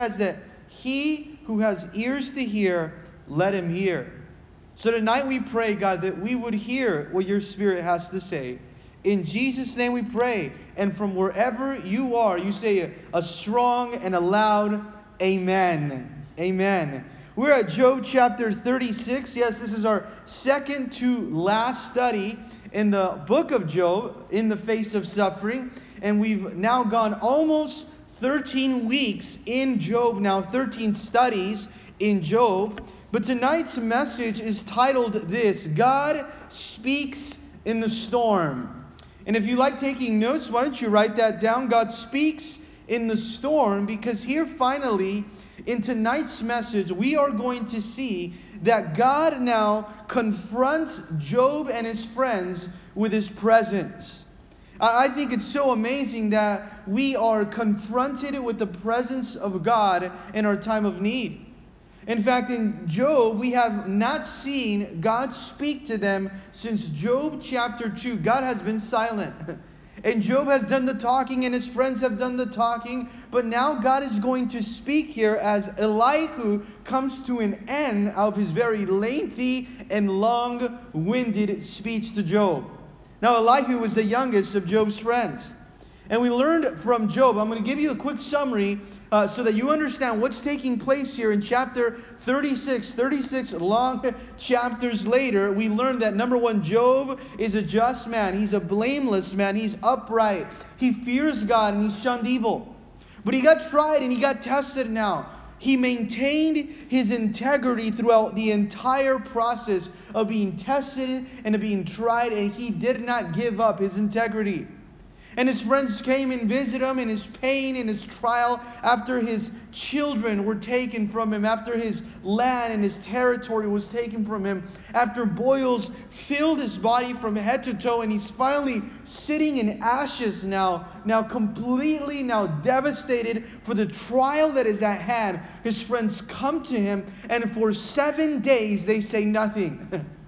says that he who has ears to hear, let him hear. So tonight we pray, God, that we would hear what your Spirit has to say. In Jesus' name we pray. And from wherever you are, you say a, a strong and a loud Amen. Amen. We're at Job chapter 36. Yes, this is our second to last study in the book of Job in the face of suffering. And we've now gone almost 13 weeks in Job, now 13 studies in Job. But tonight's message is titled this God Speaks in the Storm. And if you like taking notes, why don't you write that down? God speaks in the storm because here finally in tonight's message we are going to see that God now confronts Job and his friends with his presence. I think it's so amazing that we are confronted with the presence of God in our time of need. In fact, in Job, we have not seen God speak to them since Job chapter 2. God has been silent. And Job has done the talking, and his friends have done the talking. But now God is going to speak here as Elihu comes to an end of his very lengthy and long winded speech to Job. Now, Elihu was the youngest of Job's friends. And we learned from Job, I'm going to give you a quick summary uh, so that you understand what's taking place here in chapter 36. 36 long chapters later, we learned that number one, Job is a just man. He's a blameless man. He's upright. He fears God and he shunned evil. But he got tried and he got tested now. He maintained his integrity throughout the entire process of being tested and of being tried, and he did not give up his integrity. And his friends came and visited him in his pain and his trial after his children were taken from him, after his land and his territory was taken from him, after boils filled his body from head to toe, and he's finally sitting in ashes now, now completely now devastated for the trial that is at hand. His friends come to him, and for seven days they say nothing.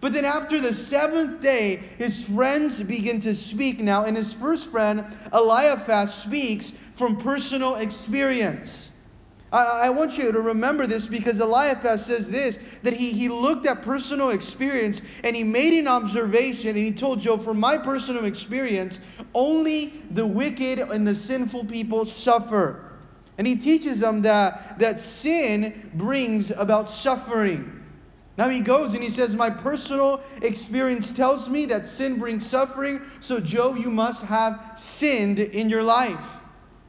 But then after the seventh day, his friends begin to speak now, and his first friend, Eliphaz, speaks from personal experience. I, want you to remember this because Eliphaz says this that he, he looked at personal experience and he made an observation and he told Job, From my personal experience, only the wicked and the sinful people suffer. And he teaches them that, that sin brings about suffering. Now he goes and he says, My personal experience tells me that sin brings suffering. So, Job, you must have sinned in your life.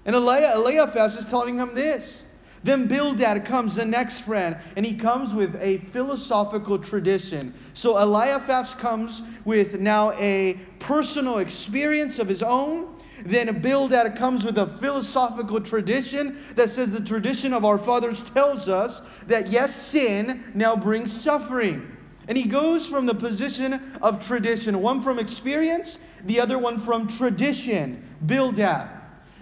And Eliphaz is telling him this. Then Bildad comes, the next friend, and he comes with a philosophical tradition. So Eliphaz comes with now a personal experience of his own, then Bildad comes with a philosophical tradition that says the tradition of our fathers tells us that yes, sin now brings suffering. And he goes from the position of tradition, one from experience, the other one from tradition. Bildad.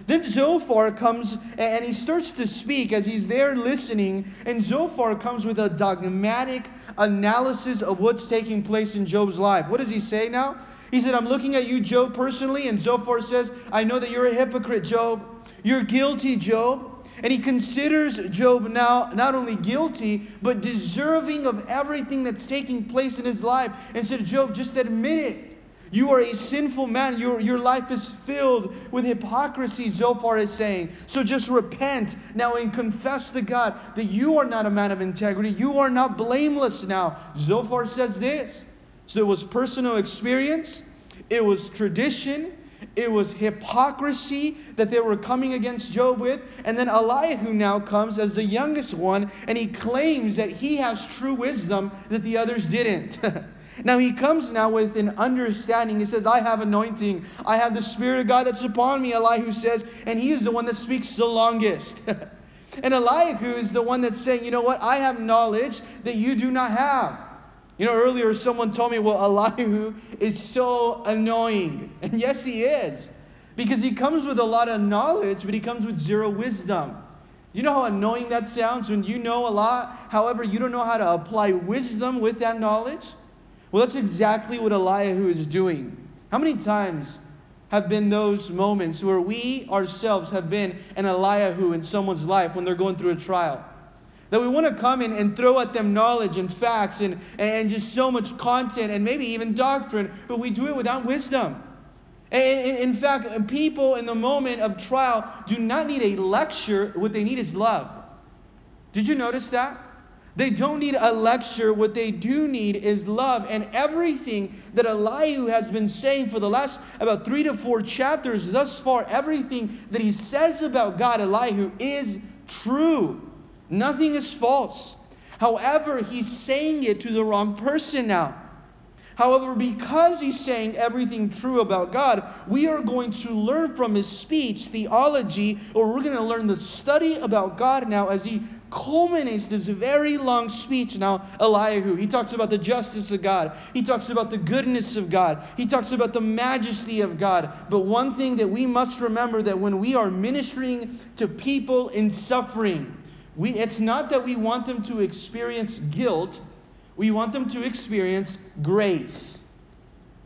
Then Zophar comes and he starts to speak as he's there listening. And Zophar comes with a dogmatic analysis of what's taking place in Job's life. What does he say now? He said, I'm looking at you, Job, personally. And Zophar says, I know that you're a hypocrite, Job. You're guilty, Job. And he considers Job now not only guilty, but deserving of everything that's taking place in his life. And said, Job, just admit it. You are a sinful man. Your, your life is filled with hypocrisy, Zophar is saying. So just repent now and confess to God that you are not a man of integrity. You are not blameless now. Zophar says this. So it was personal experience, it was tradition, it was hypocrisy that they were coming against Job with. And then Elihu now comes as the youngest one, and he claims that he has true wisdom that the others didn't. now he comes now with an understanding. He says, I have anointing. I have the Spirit of God that's upon me, Elihu says, and he is the one that speaks the longest. and Elihu is the one that's saying, You know what? I have knowledge that you do not have. You know, earlier someone told me, well, Elihu is so annoying. And yes, he is. Because he comes with a lot of knowledge, but he comes with zero wisdom. You know how annoying that sounds when you know a lot, however, you don't know how to apply wisdom with that knowledge? Well, that's exactly what Elihu is doing. How many times have been those moments where we ourselves have been an Eliyahu in someone's life when they're going through a trial. That we want to come in and throw at them knowledge and facts and, and just so much content and maybe even doctrine, but we do it without wisdom. And in fact, people in the moment of trial do not need a lecture, what they need is love. Did you notice that? They don't need a lecture. What they do need is love. And everything that Elihu has been saying for the last about three to four chapters thus far, everything that he says about God, Elihu, is true. Nothing is false. However, he's saying it to the wrong person now. However, because he's saying everything true about God, we are going to learn from his speech, theology, or we're going to learn the study about God now as he culminates this very long speech now elihu he talks about the justice of god he talks about the goodness of god he talks about the majesty of god but one thing that we must remember that when we are ministering to people in suffering we, it's not that we want them to experience guilt, we want them to experience grace.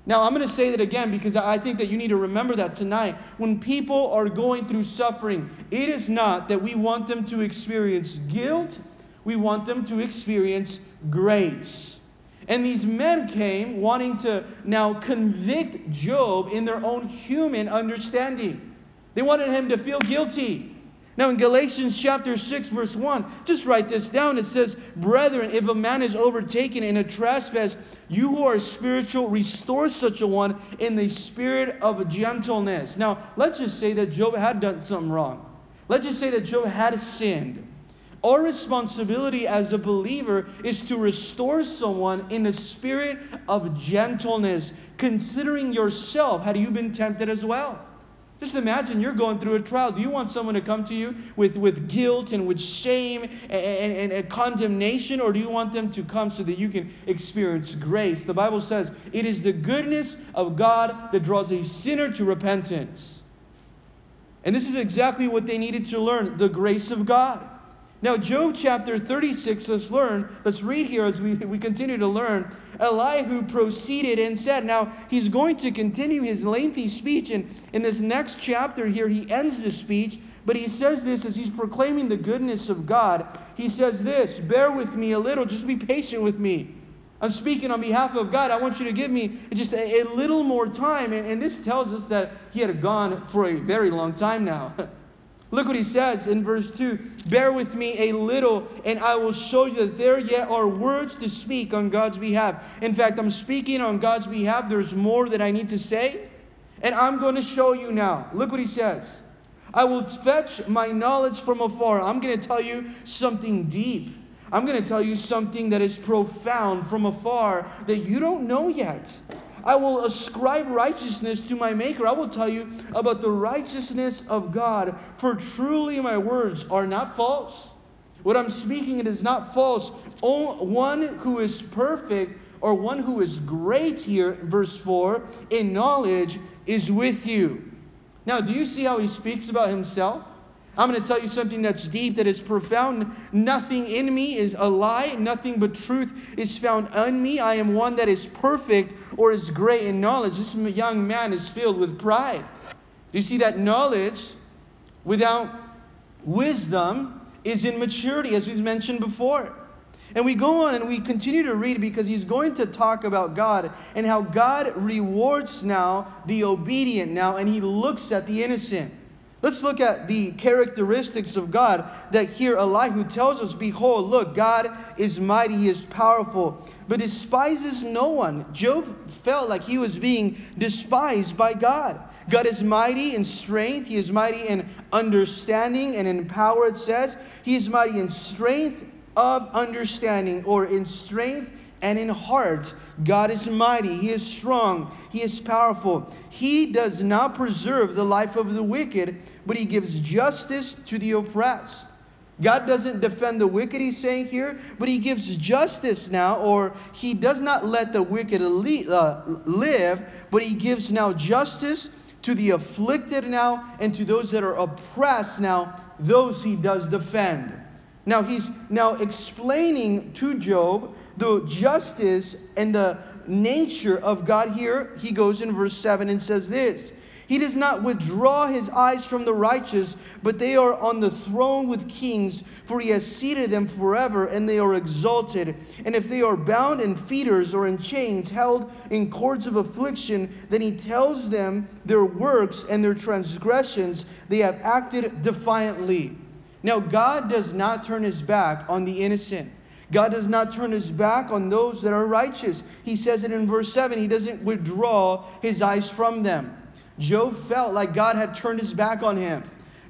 Now, I'm going to say that again because I think that you need to remember that tonight. When people are going through suffering, it is not that we want them to experience guilt, we want them to experience grace. And these men came wanting to now convict Job in their own human understanding. They wanted him to feel guilty. Now, in Galatians chapter 6, verse 1, just write this down. It says, Brethren, if a man is overtaken in a trespass, you who are spiritual, restore such a one in the spirit of gentleness. Now, let's just say that Job had done something wrong. Let's just say that Job had sinned. Our responsibility as a believer is to restore someone in a spirit of gentleness, considering yourself, had you been tempted as well? Just imagine you're going through a trial. Do you want someone to come to you with, with guilt and with shame and, and, and condemnation, or do you want them to come so that you can experience grace? The Bible says it is the goodness of God that draws a sinner to repentance. And this is exactly what they needed to learn the grace of God. Now, Job chapter 36, let's learn, let's read here as we, we continue to learn. Elihu proceeded and said, Now, he's going to continue his lengthy speech, and in this next chapter here, he ends the speech, but he says this as he's proclaiming the goodness of God. He says this Bear with me a little, just be patient with me. I'm speaking on behalf of God. I want you to give me just a, a little more time. And, and this tells us that he had gone for a very long time now. Look what he says in verse 2 Bear with me a little, and I will show you that there yet are words to speak on God's behalf. In fact, I'm speaking on God's behalf. There's more that I need to say, and I'm going to show you now. Look what he says I will fetch my knowledge from afar. I'm going to tell you something deep. I'm going to tell you something that is profound from afar that you don't know yet. I will ascribe righteousness to my Maker. I will tell you about the righteousness of God, for truly my words are not false. What I'm speaking it is not false. One who is perfect or one who is great here, verse 4, in knowledge is with you. Now, do you see how he speaks about himself? I'm going to tell you something that's deep, that is profound. Nothing in me is a lie. Nothing but truth is found in me. I am one that is perfect or is great in knowledge. This young man is filled with pride. You see that knowledge without wisdom is immaturity, as we've mentioned before. And we go on and we continue to read because he's going to talk about God and how God rewards now the obedient now, and he looks at the innocent. Let's look at the characteristics of God that here Elihu tells us Behold, look, God is mighty, He is powerful, but despises no one. Job felt like he was being despised by God. God is mighty in strength, He is mighty in understanding and in power, it says. He is mighty in strength of understanding or in strength and in heart. God is mighty, He is strong, He is powerful. He does not preserve the life of the wicked, but He gives justice to the oppressed. God doesn't defend the wicked, he's saying here, but he gives justice now, or he does not let the wicked uh, live, but he gives now justice to the afflicted now, and to those that are oppressed now, those he does defend. Now he's now explaining to Job the justice and the nature of God here, he goes in verse 7 and says this. He does not withdraw his eyes from the righteous, but they are on the throne with kings, for he has seated them forever, and they are exalted. And if they are bound in fetters or in chains, held in cords of affliction, then he tells them their works and their transgressions, they have acted defiantly. Now, God does not turn his back on the innocent. God does not turn his back on those that are righteous. He says it in verse 7. He doesn't withdraw his eyes from them. Job felt like God had turned his back on him.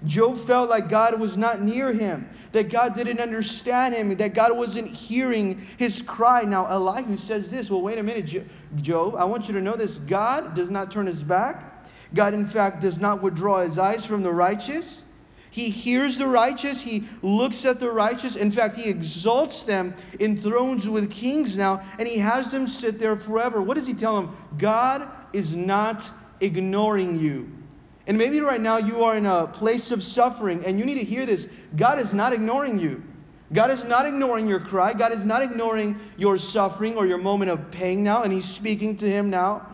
Job felt like God was not near him, that God didn't understand him, that God wasn't hearing his cry. Now, Elihu says this well, wait a minute, Job, I want you to know this. God does not turn his back. God, in fact, does not withdraw his eyes from the righteous. He hears the righteous, he looks at the righteous. In fact, he exalts them in thrones with kings now, and he has them sit there forever. What does he tell them? God is not ignoring you. And maybe right now you are in a place of suffering and you need to hear this. God is not ignoring you. God is not ignoring your cry. God is not ignoring your suffering or your moment of pain now, and He's speaking to him now.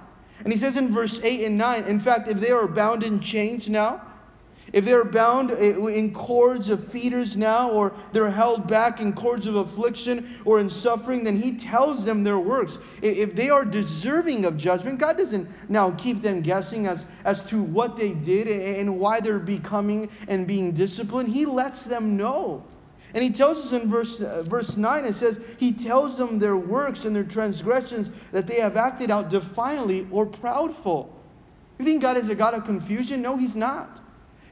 And He says in verse 8 and 9, in fact, if they are bound in chains now, if they're bound in cords of fetters now, or they're held back in cords of affliction or in suffering, then he tells them their works. If they are deserving of judgment, God doesn't now keep them guessing as, as to what they did and why they're becoming and being disciplined. He lets them know. And he tells us in verse, uh, verse 9, it says, He tells them their works and their transgressions that they have acted out defiantly or proudful. You think God is a God of confusion? No, He's not.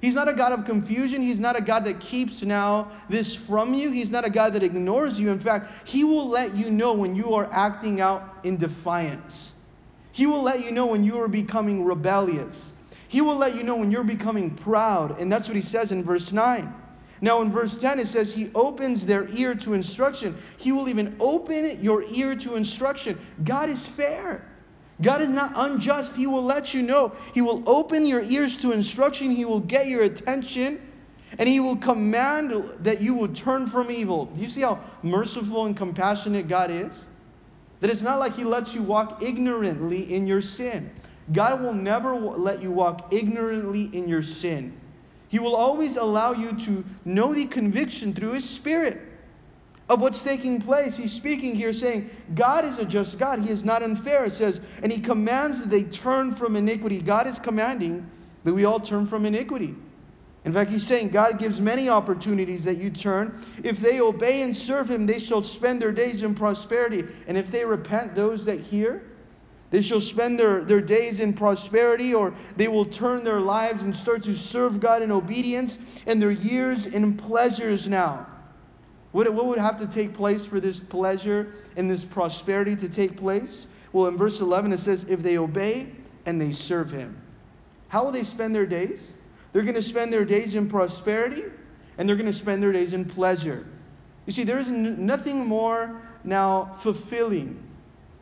He's not a God of confusion. He's not a God that keeps now this from you. He's not a God that ignores you. In fact, He will let you know when you are acting out in defiance. He will let you know when you are becoming rebellious. He will let you know when you're becoming proud. And that's what He says in verse 9. Now, in verse 10, it says, He opens their ear to instruction. He will even open your ear to instruction. God is fair. God is not unjust. He will let you know. He will open your ears to instruction. He will get your attention. And He will command that you will turn from evil. Do you see how merciful and compassionate God is? That it's not like He lets you walk ignorantly in your sin. God will never let you walk ignorantly in your sin. He will always allow you to know the conviction through His Spirit of what's taking place. He's speaking here saying, God is a just God. He is not unfair. It says, and He commands that they turn from iniquity. God is commanding that we all turn from iniquity. In fact, He's saying God gives many opportunities that you turn. If they obey and serve Him, they shall spend their days in prosperity. And if they repent, those that hear, they shall spend their, their days in prosperity, or they will turn their lives and start to serve God in obedience, and their years in pleasures now. What, what would have to take place for this pleasure and this prosperity to take place? Well, in verse 11, it says, If they obey and they serve him. How will they spend their days? They're going to spend their days in prosperity and they're going to spend their days in pleasure. You see, there is nothing more now fulfilling,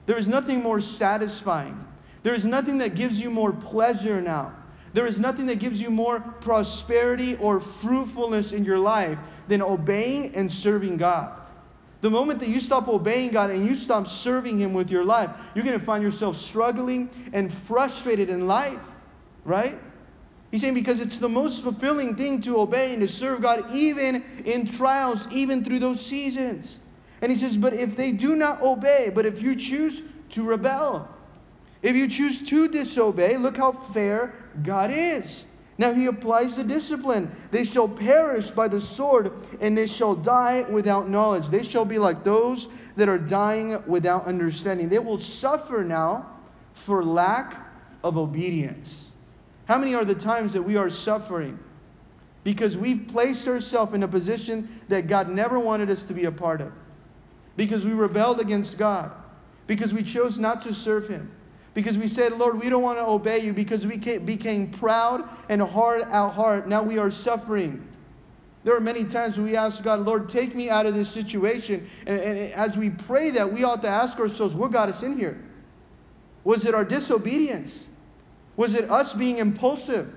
there is nothing more satisfying, there is nothing that gives you more pleasure now there is nothing that gives you more prosperity or fruitfulness in your life than obeying and serving God. The moment that you stop obeying God and you stop serving Him with your life, you're going to find yourself struggling and frustrated in life, right? He's saying because it's the most fulfilling thing to obey and to serve God, even in trials, even through those seasons. And he says, But if they do not obey, but if you choose to rebel, if you choose to disobey, look how fair God is. Now he applies the discipline. They shall perish by the sword, and they shall die without knowledge. They shall be like those that are dying without understanding. They will suffer now for lack of obedience. How many are the times that we are suffering because we've placed ourselves in a position that God never wanted us to be a part of? Because we rebelled against God, because we chose not to serve Him because we said, Lord, we don't want to obey you because we became proud and hard at heart. Now we are suffering. There are many times we ask God, Lord, take me out of this situation. And, and as we pray that, we ought to ask ourselves, what got us in here? Was it our disobedience? Was it us being impulsive?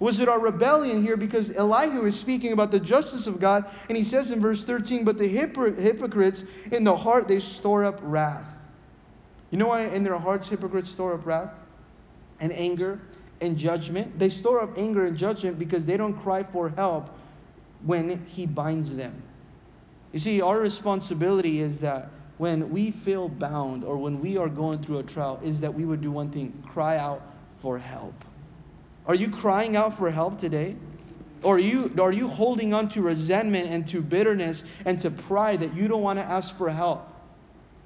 Was it our rebellion here? Because Elihu is speaking about the justice of God, and he says in verse 13, But the hypocrites in the heart, they store up wrath. You know why in their hearts hypocrites store up wrath and anger and judgment. They store up anger and judgment because they don't cry for help when He binds them. You see, our responsibility is that when we feel bound or when we are going through a trial, is that we would do one thing cry out for help. Are you crying out for help today? Or are you, are you holding on to resentment and to bitterness and to pride that you don't want to ask for help?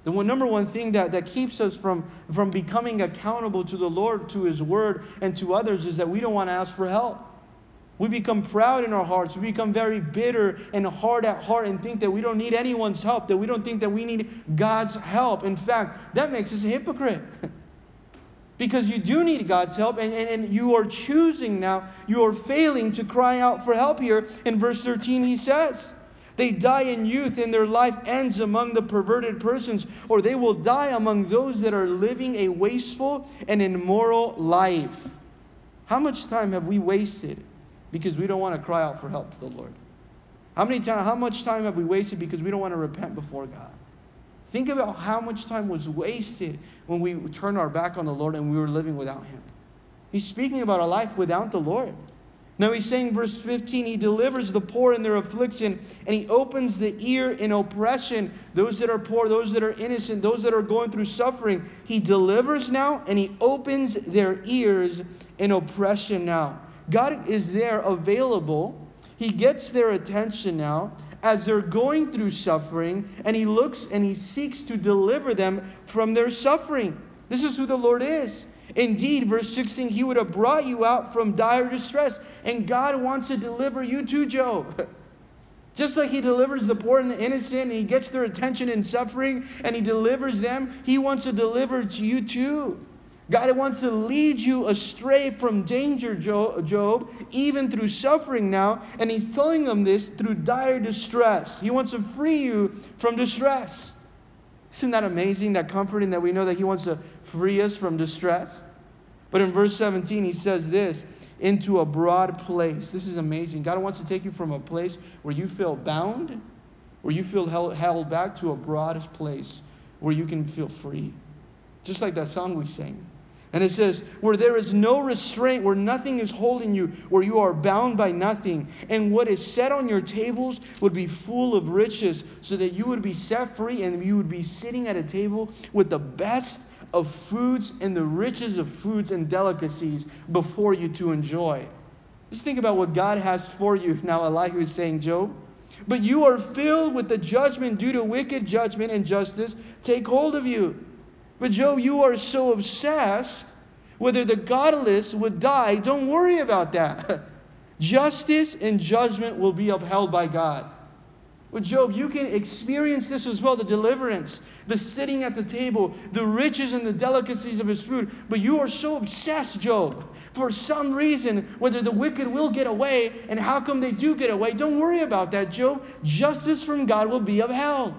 The one, number one thing that, that keeps us from, from becoming accountable to the Lord, to His Word, and to others is that we don't want to ask for help. We become proud in our hearts. We become very bitter and hard at heart and think that we don't need anyone's help, that we don't think that we need God's help. In fact, that makes us a hypocrite. because you do need God's help, and, and, and you are choosing now, you are failing to cry out for help here. In verse 13, he says, They die in youth, and their life ends among the perverted persons, or they will die among those that are living a wasteful and immoral life. How much time have we wasted because we don't want to cry out for help to the Lord? How many time, how much time have we wasted because we don't want to repent before God? Think about how much time was wasted when we turned our back on the Lord and we were living without Him. He's speaking about a life without the Lord. Now he's saying, verse 15, He delivers the poor in their affliction, and He opens the ear in oppression. Those that are poor, those that are innocent, those that are going through suffering. He delivers now, and He opens their ears in oppression now. God is there available. He gets their attention now as they're going through suffering, and He looks and He seeks to deliver them from their suffering. This is who the Lord is. Indeed, verse 16, He would have brought you out from dire distress. And God wants to deliver you too, Job. Just like He delivers the poor and the innocent, and He gets their attention in suffering, and He delivers them, He wants to deliver to you too. God wants to lead you astray from danger, Job, even through suffering now. And he's telling them this through dire distress. He wants to free you from distress. Isn't that amazing, that comforting that we know that he wants to free us from distress? But in verse 17, he says this into a broad place. This is amazing. God wants to take you from a place where you feel bound, where you feel held, held back, to a broad place where you can feel free. Just like that song we sang. And it says, where there is no restraint, where nothing is holding you, where you are bound by nothing, and what is set on your tables would be full of riches, so that you would be set free and you would be sitting at a table with the best of foods and the riches of foods and delicacies before you to enjoy. Just think about what God has for you now, Elihu is saying, Job. But you are filled with the judgment due to wicked judgment and justice. Take hold of you. But Job, you are so obsessed whether the godless would die. Don't worry about that. Justice and judgment will be upheld by God. With Job, you can experience this as well the deliverance, the sitting at the table, the riches and the delicacies of his food. But you are so obsessed, Job, for some reason, whether the wicked will get away and how come they do get away. Don't worry about that, Job. Justice from God will be upheld.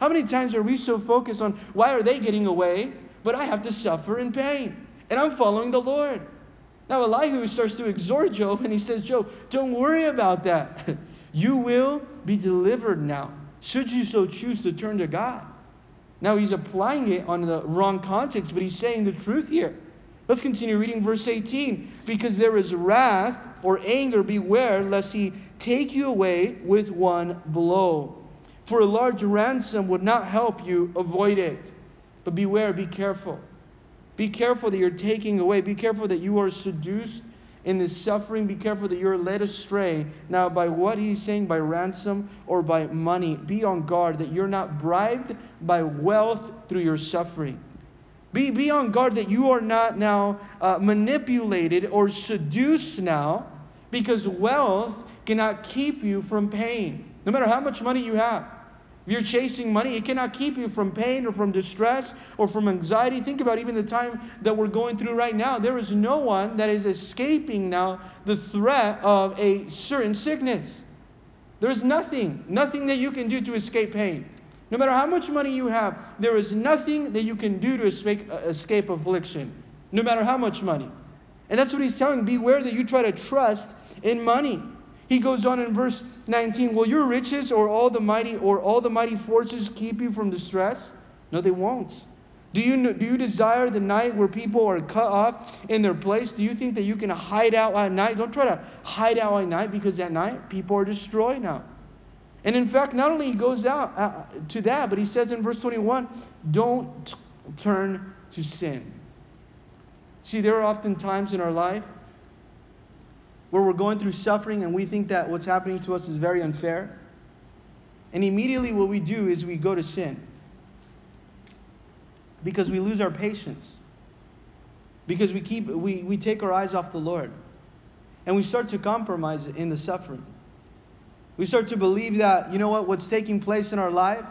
How many times are we so focused on why are they getting away, but I have to suffer in pain? And I'm following the Lord. Now, Elihu starts to exhort Job and he says, Job, don't worry about that. You will be delivered now, should you so choose to turn to God. Now, he's applying it on the wrong context, but he's saying the truth here. Let's continue reading verse 18. Because there is wrath or anger, beware lest he take you away with one blow. For a large ransom would not help you avoid it. But beware, be careful. Be careful that you're taking away. Be careful that you are seduced in this suffering. Be careful that you're led astray. Now, by what he's saying, by ransom or by money, be on guard that you're not bribed by wealth through your suffering. Be, be on guard that you are not now uh, manipulated or seduced now because wealth cannot keep you from pain. No matter how much money you have. If you're chasing money, it cannot keep you from pain or from distress or from anxiety. Think about even the time that we're going through right now. There is no one that is escaping now the threat of a certain sickness. There's nothing, nothing that you can do to escape pain. No matter how much money you have, there is nothing that you can do to escape, uh, escape affliction, no matter how much money. And that's what he's telling. Beware that you try to trust in money. He goes on in verse 19, Will your riches or all the mighty or all the mighty forces keep you from distress? No, they won't. Do you, do you desire the night where people are cut off in their place? Do you think that you can hide out at night? Don't try to hide out at night because at night people are destroyed now. And in fact, not only he goes out uh, to that, but he says in verse 21 don't t- turn to sin. See, there are often times in our life where we're going through suffering and we think that what's happening to us is very unfair. And immediately what we do is we go to sin because we lose our patience. Because we, keep, we, we take our eyes off the Lord. And we start to compromise in the suffering. We start to believe that, you know what, what's taking place in our life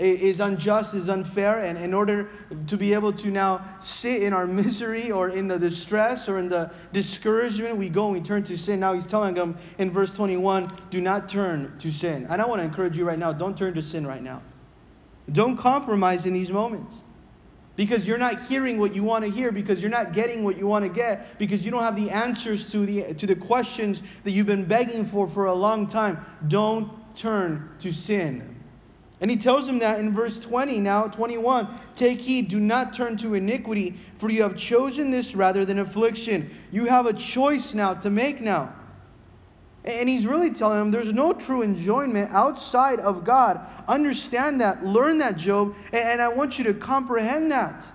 is unjust, is unfair, and in order to be able to now sit in our misery or in the distress or in the discouragement, we go and we turn to sin. Now he's telling them in verse 21 do not turn to sin. And I want to encourage you right now don't turn to sin right now. Don't compromise in these moments because you're not hearing what you want to hear because you're not getting what you want to get because you don't have the answers to the to the questions that you've been begging for for a long time don't turn to sin and he tells him that in verse 20 now 21 take heed do not turn to iniquity for you have chosen this rather than affliction you have a choice now to make now and he's really telling them there's no true enjoyment outside of God. Understand that, learn that, Job, and I want you to comprehend that.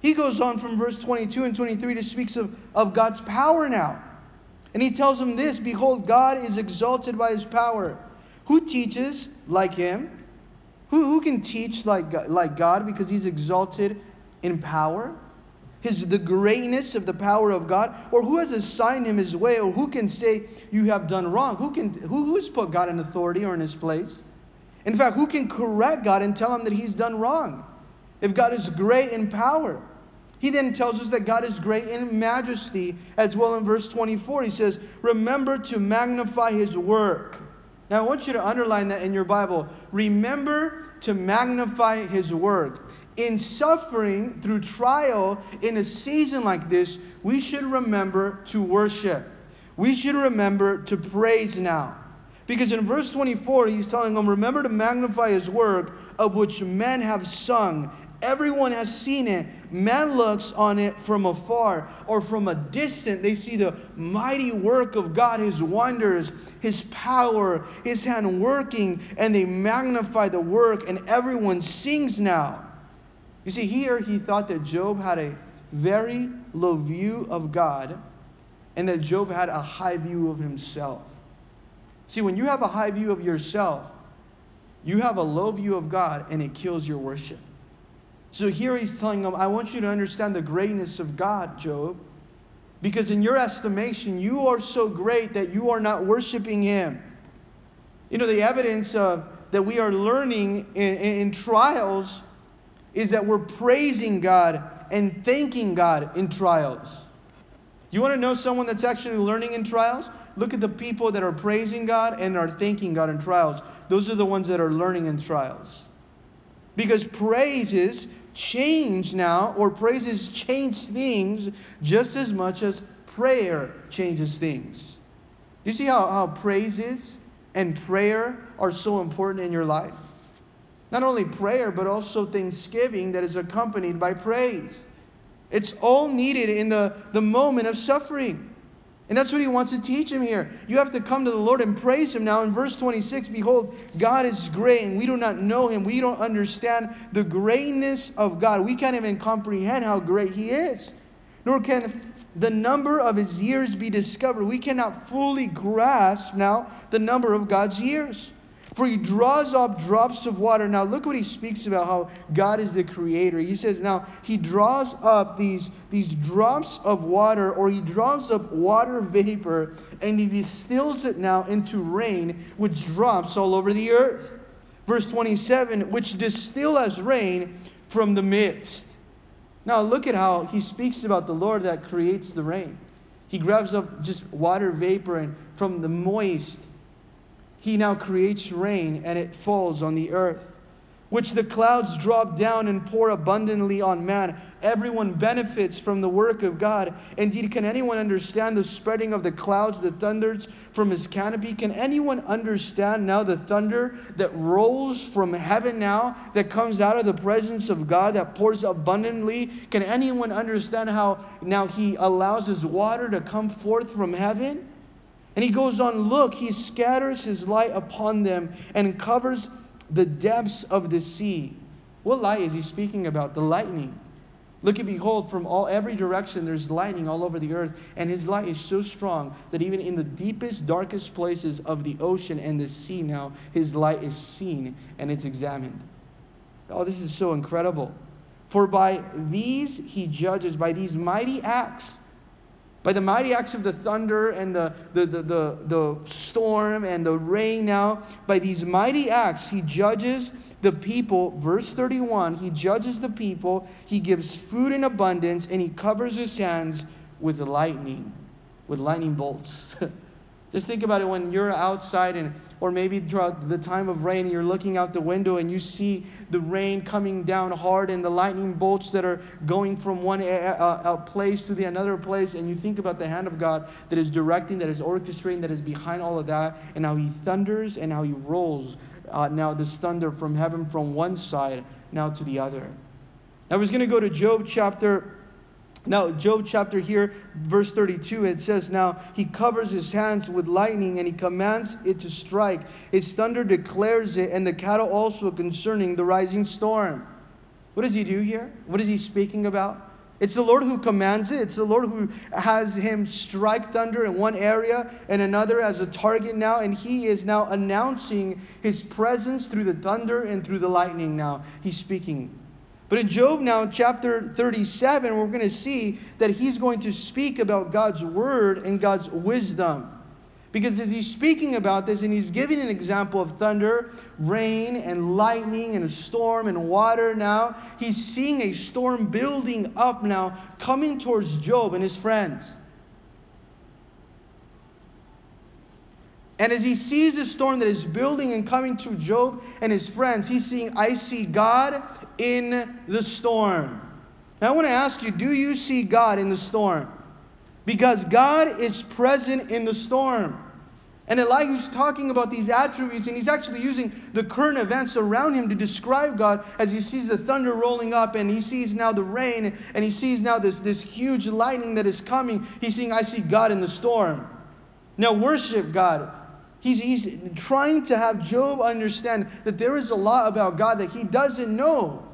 He goes on from verse 22 and 23 to speaks of, of God's power now. And he tells them this Behold, God is exalted by his power. Who teaches like him? Who, who can teach like, like God because he's exalted in power? his the greatness of the power of God, or who has assigned him his way, or who can say you have done wrong? Who can who, who's put God in authority or in his place? In fact, who can correct God and tell him that he's done wrong? If God is great in power. He then tells us that God is great in majesty as well in verse 24. He says, Remember to magnify his work. Now, I want you to underline that in your Bible. Remember to magnify his work in suffering, through trial, in a season like this, we should remember to worship. We should remember to praise now. Because in verse 24, he's telling them, Remember to magnify his work, of which men have sung. Everyone has seen it. Man looks on it from afar or from a distant. They see the mighty work of God, his wonders, his power, his hand working, and they magnify the work, and everyone sings now. You see, here he thought that Job had a very low view of God and that Job had a high view of himself. See, when you have a high view of yourself, you have a low view of God and it kills your worship. So here he's telling them, I want you to understand the greatness of God, Job, because in your estimation, you are so great that you are not worshiping him. You know, the evidence of that we are learning in, in trials is that we're praising God and thanking God in trials. You want to know someone that's actually learning in trials? Look at the people that are praising God and are thanking God in trials. Those are the ones that are learning in trials. Because praises change now, or praises change things just as much as prayer changes things. You see how, how praises and prayer are so important in your life? Not only prayer, but also thanksgiving that is accompanied by praise. It's all needed in the, the moment of suffering. And that's what he wants to teach him here. You have to come to the Lord and praise him. Now, in verse 26, behold, God is great, and we do not know him. We don't understand the greatness of God. We can't even comprehend how great he is, nor can the number of his years be discovered. We cannot fully grasp now the number of God's years. For he draws up drops of water. Now, look what he speaks about how God is the creator. He says, Now, he draws up these, these drops of water, or he draws up water vapor, and he distills it now into rain, which drops all over the earth. Verse 27, which distill as rain from the midst. Now, look at how he speaks about the Lord that creates the rain. He grabs up just water vapor and from the moist he now creates rain and it falls on the earth. which the clouds drop down and pour abundantly on man. Everyone benefits from the work of God. Indeed, can anyone understand the spreading of the clouds, the thunders from his canopy? Can anyone understand now the thunder that rolls from heaven now, that comes out of the presence of God, that pours abundantly? Can anyone understand how now he allows his water to come forth from heaven? And he goes on, look, he scatters his light upon them and covers the depths of the sea. What light is he speaking about? The lightning. Look and behold, from all every direction there's lightning all over the earth, and his light is so strong that even in the deepest, darkest places of the ocean and the sea now, his light is seen and it's examined. Oh, this is so incredible. For by these he judges, by these mighty acts, by the mighty acts of the thunder and the, the, the, the, the storm and the rain now, by these mighty acts, he judges the people. Verse 31 He judges the people, he gives food in abundance, and he covers his hands with lightning, with lightning bolts. Just think about it when you're outside and or maybe throughout the time of rain you're looking out the window and you see the rain coming down hard and the lightning bolts that are going from one place to the another place and you think about the hand of God that is directing that is orchestrating that is behind all of that and how he thunders and how he rolls uh, now this thunder from heaven from one side now to the other. Now we're going to go to Job chapter now, Job chapter here, verse 32, it says, Now he covers his hands with lightning and he commands it to strike. His thunder declares it, and the cattle also concerning the rising storm. What does he do here? What is he speaking about? It's the Lord who commands it. It's the Lord who has him strike thunder in one area and another as a target now. And he is now announcing his presence through the thunder and through the lightning now. He's speaking but in Job now, chapter 37, we're going to see that he's going to speak about God's word and God's wisdom. Because as he's speaking about this and he's giving an example of thunder, rain, and lightning, and a storm and water now, he's seeing a storm building up now, coming towards Job and his friends. And as he sees the storm that is building and coming to Job and his friends, he's seeing, I see God in the storm. Now, I want to ask you do you see God in the storm? Because God is present in the storm. And Elihu's talking about these attributes, and he's actually using the current events around him to describe God as he sees the thunder rolling up, and he sees now the rain, and he sees now this, this huge lightning that is coming. He's seeing, I see God in the storm. Now, worship God. He's, he's trying to have Job understand that there is a lot about God that he doesn't know.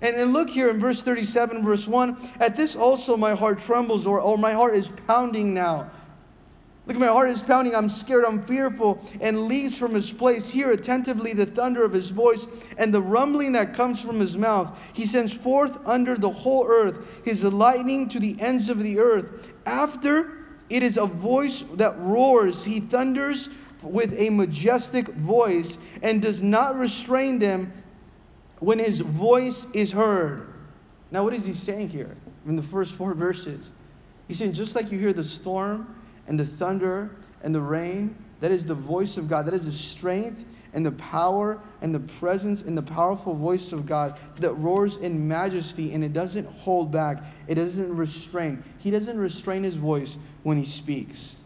And, and look here in verse 37, verse 1 At this also my heart trembles, or, or my heart is pounding now. Look, at my heart is pounding. I'm scared. I'm fearful. And leaves from his place. Hear attentively the thunder of his voice and the rumbling that comes from his mouth. He sends forth under the whole earth his lightning to the ends of the earth. After it is a voice that roars, he thunders with a majestic voice and does not restrain them when his voice is heard. Now, what is he saying here in the first four verses? He's saying, just like you hear the storm and the thunder and the rain, that is the voice of God. That is the strength and the power and the presence and the powerful voice of God that roars in majesty and it doesn't hold back. It doesn't restrain. He doesn't restrain his voice when he speaks.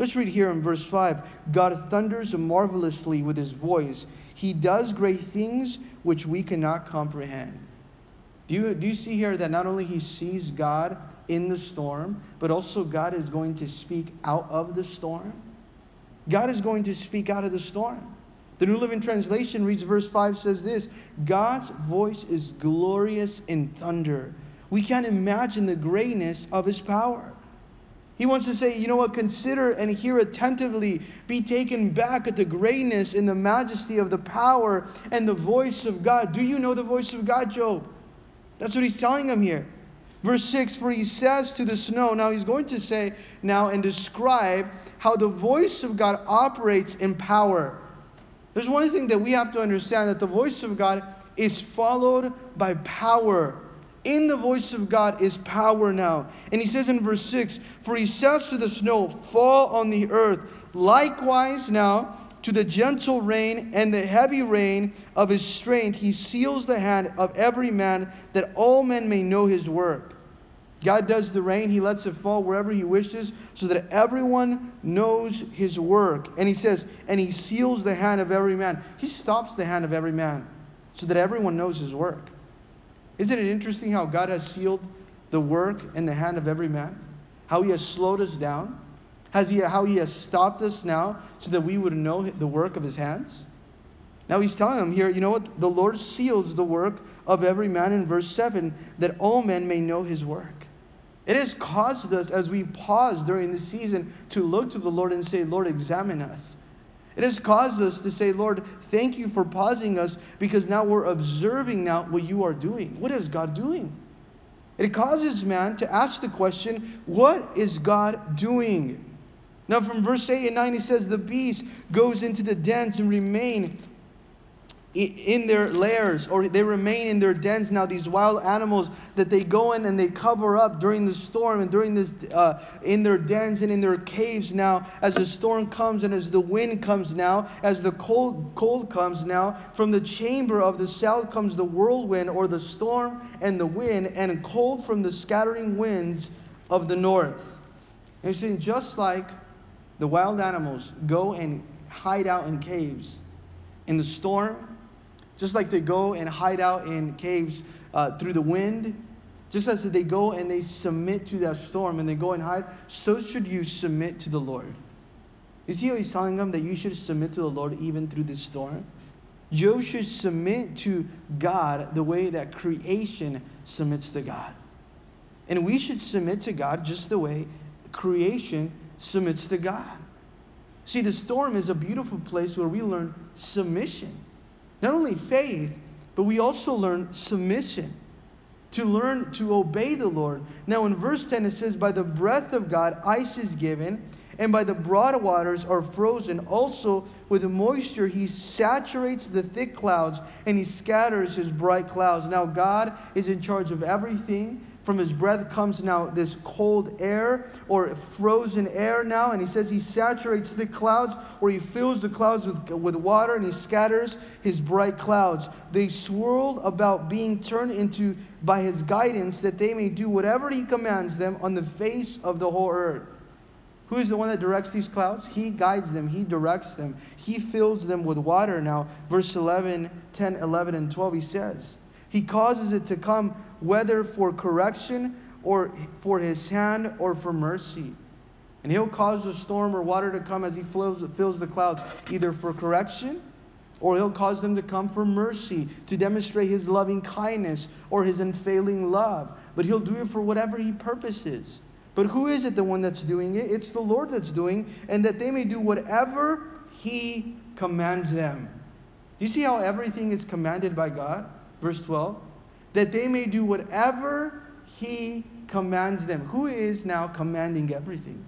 Let's read here in verse 5 God thunders marvelously with his voice. He does great things which we cannot comprehend. Do you, do you see here that not only he sees God in the storm, but also God is going to speak out of the storm? God is going to speak out of the storm. The New Living Translation reads verse 5 says this God's voice is glorious in thunder. We can't imagine the greatness of his power. He wants to say, you know what, consider and hear attentively, be taken back at the greatness and the majesty of the power and the voice of God. Do you know the voice of God, Job? That's what he's telling him here. Verse 6 For he says to the snow, now he's going to say now and describe how the voice of God operates in power. There's one thing that we have to understand that the voice of God is followed by power. In the voice of God is power now. And he says in verse 6 For he says to the snow, Fall on the earth. Likewise, now, to the gentle rain and the heavy rain of his strength, he seals the hand of every man that all men may know his work. God does the rain, he lets it fall wherever he wishes so that everyone knows his work. And he says, and he seals the hand of every man. He stops the hand of every man so that everyone knows his work. Isn't it interesting how God has sealed the work in the hand of every man? How he has slowed us down? Has he, how he has stopped us now so that we would know the work of his hands? Now he's telling them here, you know what? The Lord seals the work of every man in verse 7 that all men may know his work. It has caused us, as we pause during this season, to look to the Lord and say, Lord, examine us. It has caused us to say, Lord, thank you for pausing us because now we're observing now what you are doing. What is God doing? It causes man to ask the question, what is God doing? Now, from verse 8 and 9, he says, The beast goes into the dens and remain in their lairs or they remain in their dens. Now these wild animals that they go in and they cover up during the storm and during this uh, in their dens and in their caves now as the storm comes and as the wind comes now as the cold cold comes now from the chamber of the south comes the whirlwind or the storm and the wind and cold from the scattering winds of the north. And saying just like the wild animals go and hide out in caves in the storm just like they go and hide out in caves uh, through the wind, just as they go and they submit to that storm and they go and hide, so should you submit to the Lord. You see how he's telling them that you should submit to the Lord even through this storm? Job should submit to God the way that creation submits to God. And we should submit to God just the way creation submits to God. See, the storm is a beautiful place where we learn submission. Not only faith, but we also learn submission. To learn to obey the Lord. Now, in verse 10, it says, By the breath of God, ice is given, and by the broad waters are frozen. Also, with moisture, he saturates the thick clouds and he scatters his bright clouds. Now, God is in charge of everything from his breath comes now this cold air or frozen air now. And he says he saturates the clouds or he fills the clouds with, with water and he scatters his bright clouds. They swirl about being turned into by his guidance that they may do whatever he commands them on the face of the whole earth. Who is the one that directs these clouds? He guides them, He directs them, He fills them with water. Now, verse 11, 10, 11, and 12, He says, He causes it to come whether for correction or for his hand or for mercy. And he'll cause the storm or water to come as he fills, fills the clouds, either for correction or he'll cause them to come for mercy, to demonstrate his loving kindness or his unfailing love. But he'll do it for whatever he purposes. But who is it the one that's doing it? It's the Lord that's doing, and that they may do whatever he commands them. Do you see how everything is commanded by God? Verse 12 that they may do whatever he commands them. Who is now commanding everything?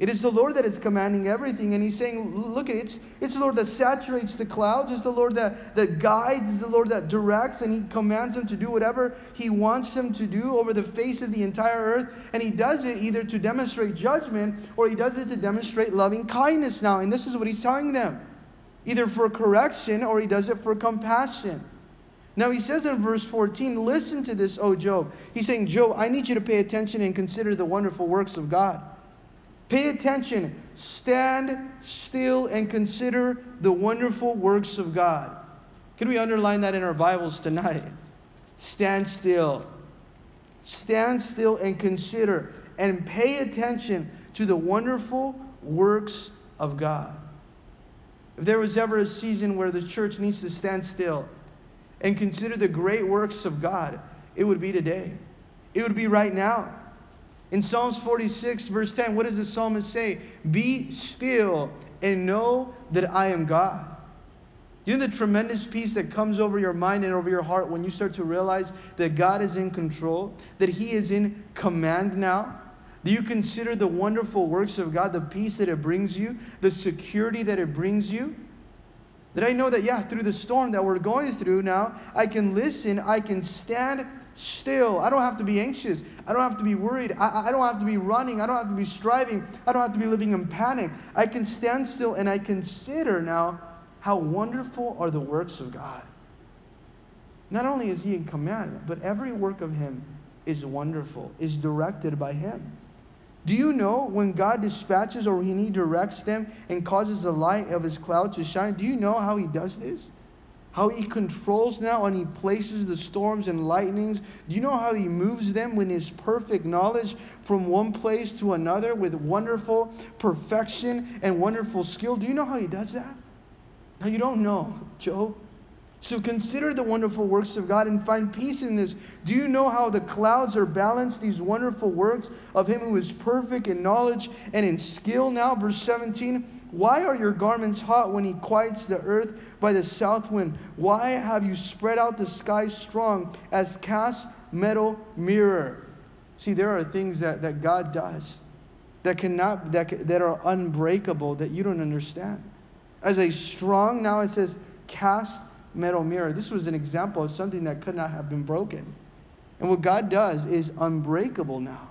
It is the Lord that is commanding everything. And he's saying, look it's, it's the Lord that saturates the clouds. It's the Lord that, that guides. It's the Lord that directs. And he commands them to do whatever he wants them to do over the face of the entire earth. And he does it either to demonstrate judgment or he does it to demonstrate loving kindness now. And this is what he's telling them either for correction or he does it for compassion. Now he says in verse 14, listen to this, O Job. He's saying, Job, I need you to pay attention and consider the wonderful works of God. Pay attention, stand still, and consider the wonderful works of God. Can we underline that in our Bibles tonight? Stand still. Stand still and consider and pay attention to the wonderful works of God. If there was ever a season where the church needs to stand still, and consider the great works of God, it would be today. It would be right now. In Psalms 46, verse 10, what does the psalmist say? Be still and know that I am God. You know the tremendous peace that comes over your mind and over your heart when you start to realize that God is in control, that He is in command now? Do you consider the wonderful works of God, the peace that it brings you, the security that it brings you? That I know that, yeah, through the storm that we're going through now, I can listen, I can stand still. I don't have to be anxious. I don't have to be worried. I, I don't have to be running. I don't have to be striving. I don't have to be living in panic. I can stand still and I consider now how wonderful are the works of God. Not only is He in command, but every work of Him is wonderful, is directed by Him. Do you know when God dispatches or when He directs them and causes the light of His cloud to shine? Do you know how He does this? How He controls now and He places the storms and lightnings? Do you know how He moves them with His perfect knowledge from one place to another with wonderful perfection and wonderful skill? Do you know how He does that? Now, you don't know, Job. So consider the wonderful works of God and find peace in this. Do you know how the clouds are balanced, these wonderful works of Him who is perfect in knowledge and in skill? Now, verse 17 Why are your garments hot when He quiets the earth by the south wind? Why have you spread out the sky strong as cast metal mirror? See, there are things that, that God does that, cannot, that, that are unbreakable that you don't understand. As a strong, now it says, cast metal mirror. This was an example of something that could not have been broken. And what God does is unbreakable now.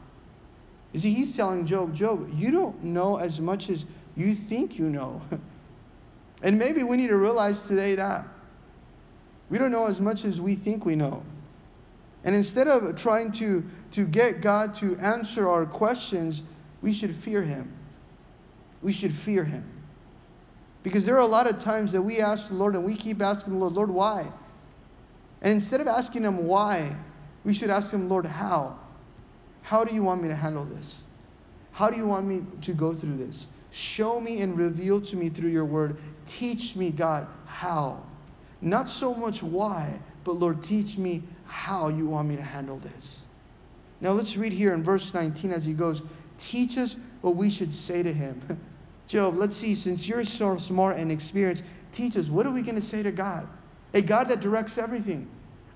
You see, He's telling Job, Job, you don't know as much as you think you know. and maybe we need to realize today that we don't know as much as we think we know. And instead of trying to, to get God to answer our questions, we should fear Him. We should fear Him. Because there are a lot of times that we ask the Lord and we keep asking the Lord, Lord, why? And instead of asking Him why, we should ask Him, Lord, how? How do you want me to handle this? How do you want me to go through this? Show me and reveal to me through your word. Teach me, God, how. Not so much why, but Lord, teach me how you want me to handle this. Now let's read here in verse 19 as he goes, Teach us what we should say to him. Job, let's see, since you're so smart and experienced, teach us, what are we going to say to God? A God that directs everything.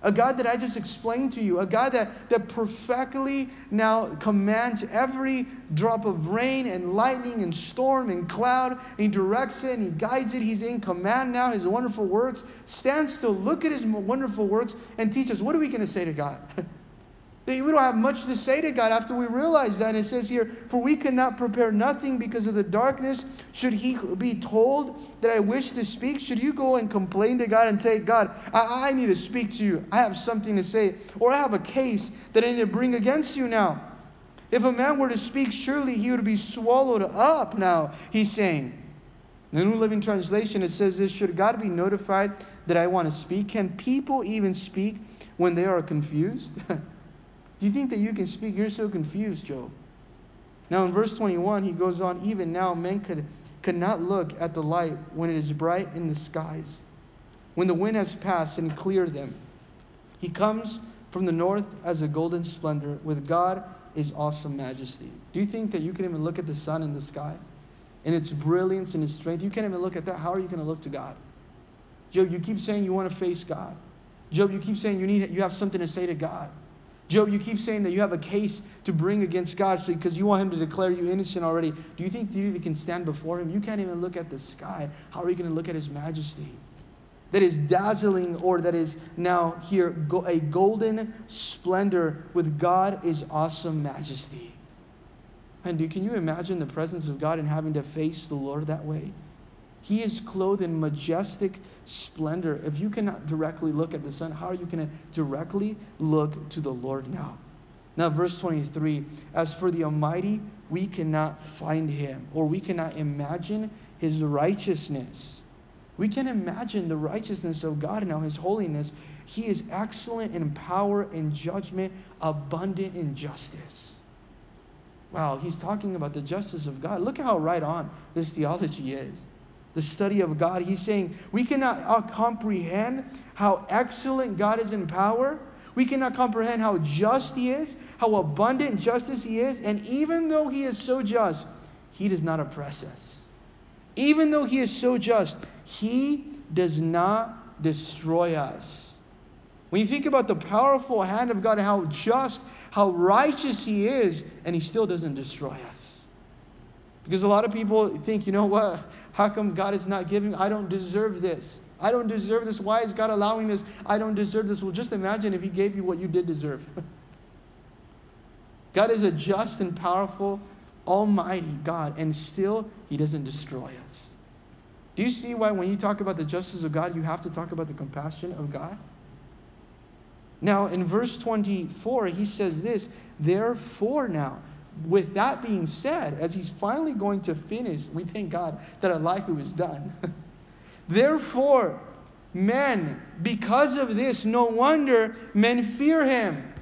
A God that I just explained to you. A God that, that perfectly now commands every drop of rain and lightning and storm and cloud. And he directs it and he guides it. He's in command now. His wonderful works. Stand still, look at his wonderful works, and teach us. What are we going to say to God? We don't have much to say to God after we realize that. And it says here, For we cannot prepare nothing because of the darkness. Should he be told that I wish to speak? Should you go and complain to God and say, God, I, I need to speak to you. I have something to say. Or I have a case that I need to bring against you now. If a man were to speak, surely he would be swallowed up now, he's saying. The New Living Translation, it says this Should God be notified that I want to speak? Can people even speak when they are confused? Do you think that you can speak? You're so confused, Job. Now, in verse 21, he goes on, even now, men could, could not look at the light when it is bright in the skies, when the wind has passed and cleared them. He comes from the north as a golden splendor. With God is awesome majesty. Do you think that you can even look at the sun in the sky? and its brilliance and its strength? You can't even look at that. How are you going to look to God? Job, you keep saying you want to face God. Job, you keep saying you need you have something to say to God. Job, you keep saying that you have a case to bring against God because you want him to declare you innocent already. Do you think you can stand before him? You can't even look at the sky. How are you going to look at his majesty? That is dazzling, or that is now here a golden splendor with God is awesome majesty. And do, can you imagine the presence of God and having to face the Lord that way? He is clothed in majestic splendor. If you cannot directly look at the sun, how are you going to directly look to the Lord now? Now, verse 23 As for the Almighty, we cannot find him, or we cannot imagine his righteousness. We can imagine the righteousness of God and now his holiness. He is excellent in power and judgment, abundant in justice. Wow, he's talking about the justice of God. Look how right on this theology is the study of God. He's saying we cannot uh, comprehend how excellent God is in power. We cannot comprehend how just He is, how abundant justice He is. And even though He is so just, He does not oppress us. Even though He is so just, He does not destroy us. When you think about the powerful hand of God how just, how righteous He is, and He still doesn't destroy us. Because a lot of people think, you know what? How come God is not giving? I don't deserve this. I don't deserve this. Why is God allowing this? I don't deserve this. Well, just imagine if He gave you what you did deserve. God is a just and powerful, almighty God, and still He doesn't destroy us. Do you see why, when you talk about the justice of God, you have to talk about the compassion of God? Now, in verse 24, he says this Therefore, now, with that being said, as he's finally going to finish, we thank God that Elihu is done. Therefore, men, because of this, no wonder men fear him.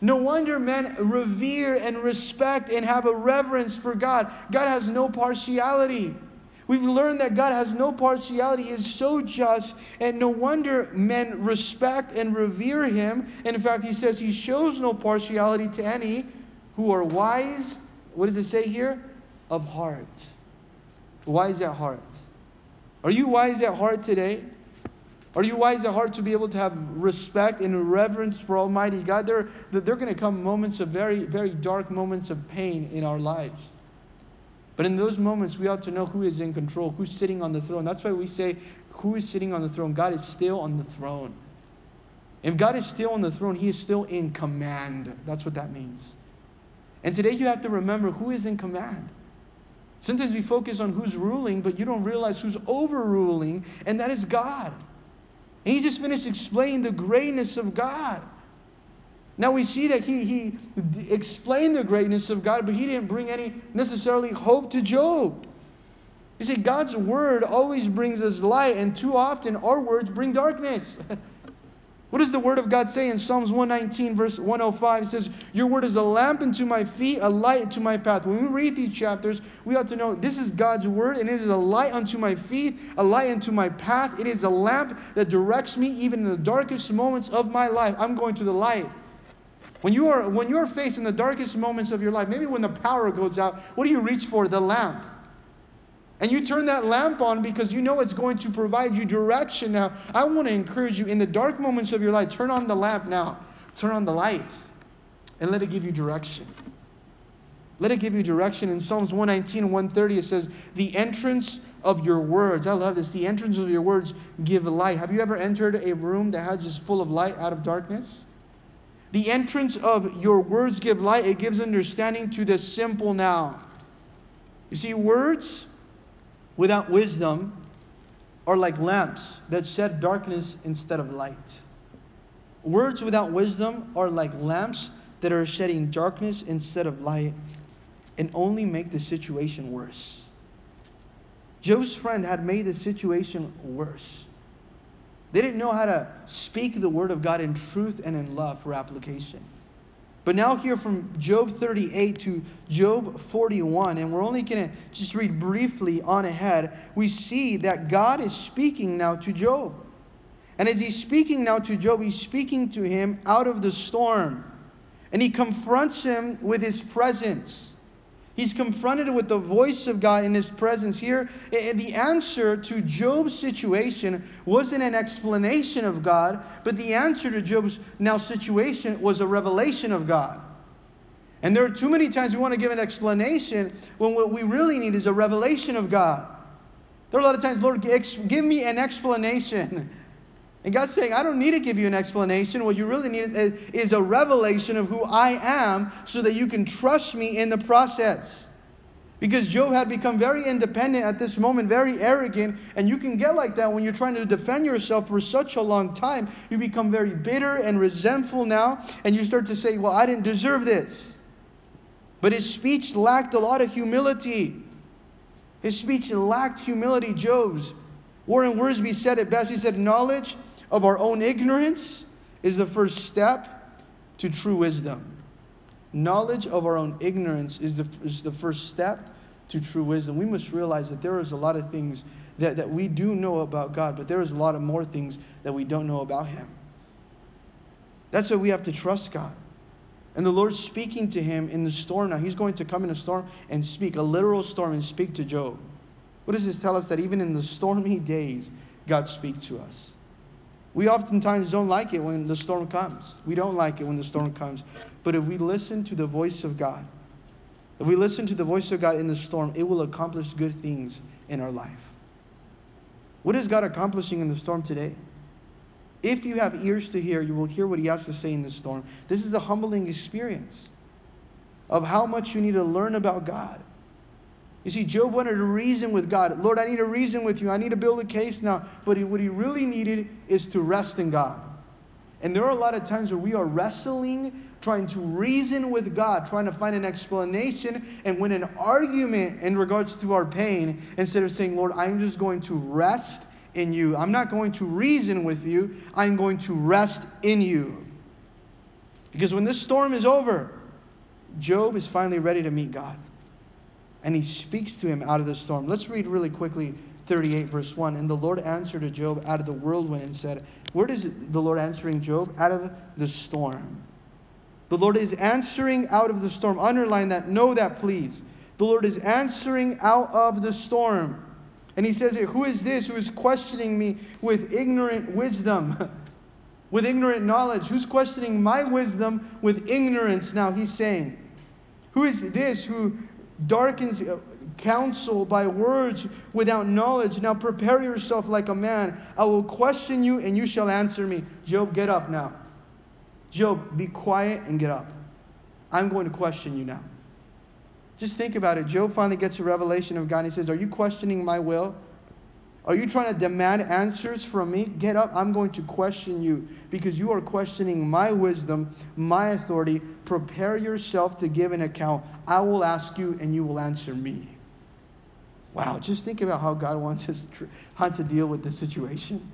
No wonder men revere and respect and have a reverence for God. God has no partiality. We've learned that God has no partiality. He is so just, and no wonder men respect and revere him. And in fact, he says he shows no partiality to any who are wise. What does it say here? Of heart. Wise at heart. Are you wise at heart today? Are you wise at heart to be able to have respect and reverence for Almighty God? There, there are going to come moments of very, very dark moments of pain in our lives. But in those moments, we ought to know who is in control, who's sitting on the throne. That's why we say, Who is sitting on the throne? God is still on the throne. If God is still on the throne, He is still in command. That's what that means. And today you have to remember who is in command. Sometimes we focus on who's ruling, but you don't realize who's overruling, and that is God. And he just finished explaining the greatness of God. Now we see that he, he explained the greatness of God, but he didn't bring any necessarily hope to Job. You see, God's word always brings us light, and too often our words bring darkness. what does the word of God say in Psalms 119, verse 105? It says, Your word is a lamp unto my feet, a light unto my path. When we read these chapters, we ought to know this is God's word, and it is a light unto my feet, a light unto my path. It is a lamp that directs me even in the darkest moments of my life. I'm going to the light. When you are when you're facing the darkest moments of your life, maybe when the power goes out, what do you reach for? The lamp. And you turn that lamp on because you know it's going to provide you direction. Now, I want to encourage you in the dark moments of your life, turn on the lamp now. Turn on the light and let it give you direction. Let it give you direction. In Psalms 119 and 130, it says, The entrance of your words. I love this. The entrance of your words give light. Have you ever entered a room that had just full of light out of darkness? The entrance of your words give light, it gives understanding to the simple now. You see, words without wisdom are like lamps that shed darkness instead of light. Words without wisdom are like lamps that are shedding darkness instead of light and only make the situation worse. Job's friend had made the situation worse. They didn't know how to speak the word of God in truth and in love for application. But now, here from Job 38 to Job 41, and we're only going to just read briefly on ahead, we see that God is speaking now to Job. And as he's speaking now to Job, he's speaking to him out of the storm. And he confronts him with his presence. He's confronted with the voice of God in his presence here. And the answer to Job's situation wasn't an explanation of God, but the answer to Job's now situation was a revelation of God. And there are too many times we want to give an explanation when what we really need is a revelation of God. There are a lot of times, Lord, give me an explanation. And God's saying, I don't need to give you an explanation. What you really need is a revelation of who I am so that you can trust me in the process. Because Job had become very independent at this moment, very arrogant, and you can get like that when you're trying to defend yourself for such a long time. You become very bitter and resentful now, and you start to say, Well, I didn't deserve this. But his speech lacked a lot of humility. His speech lacked humility, Job's. Warren Wiersbe said it best. He said, Knowledge of our own ignorance is the first step to true wisdom. Knowledge of our own ignorance is the, is the first step to true wisdom. We must realize that there is a lot of things that, that we do know about God, but there is a lot of more things that we don't know about Him. That's why we have to trust God. And the Lord's speaking to him in the storm now. He's going to come in a storm and speak, a literal storm, and speak to Job. What does this tell us? That even in the stormy days, God speaks to us. We oftentimes don't like it when the storm comes. We don't like it when the storm comes. But if we listen to the voice of God, if we listen to the voice of God in the storm, it will accomplish good things in our life. What is God accomplishing in the storm today? If you have ears to hear, you will hear what he has to say in the storm. This is a humbling experience of how much you need to learn about God. You see, Job wanted to reason with God. Lord, I need to reason with you. I need to build a case now. But what he really needed is to rest in God. And there are a lot of times where we are wrestling, trying to reason with God, trying to find an explanation and win an argument in regards to our pain instead of saying, Lord, I'm just going to rest in you. I'm not going to reason with you, I'm going to rest in you. Because when this storm is over, Job is finally ready to meet God. And he speaks to him out of the storm. Let's read really quickly 38, verse 1. And the Lord answered to Job out of the whirlwind and said, Where is the Lord answering Job? Out of the storm. The Lord is answering out of the storm. Underline that. Know that, please. The Lord is answering out of the storm. And he says, Who is this who is questioning me with ignorant wisdom? with ignorant knowledge? Who's questioning my wisdom with ignorance? Now he's saying, Who is this who darkens uh, counsel by words without knowledge. Now prepare yourself like a man. I will question you and you shall answer me. Job, get up now. Job, be quiet and get up. I'm going to question you now. Just think about it. Job finally gets a revelation of God and he says, Are you questioning my will? Are you trying to demand answers from me? Get up. I'm going to question you because you are questioning my wisdom, my authority. Prepare yourself to give an account. I will ask you and you will answer me. Wow, just think about how God wants us to, wants to deal with this situation.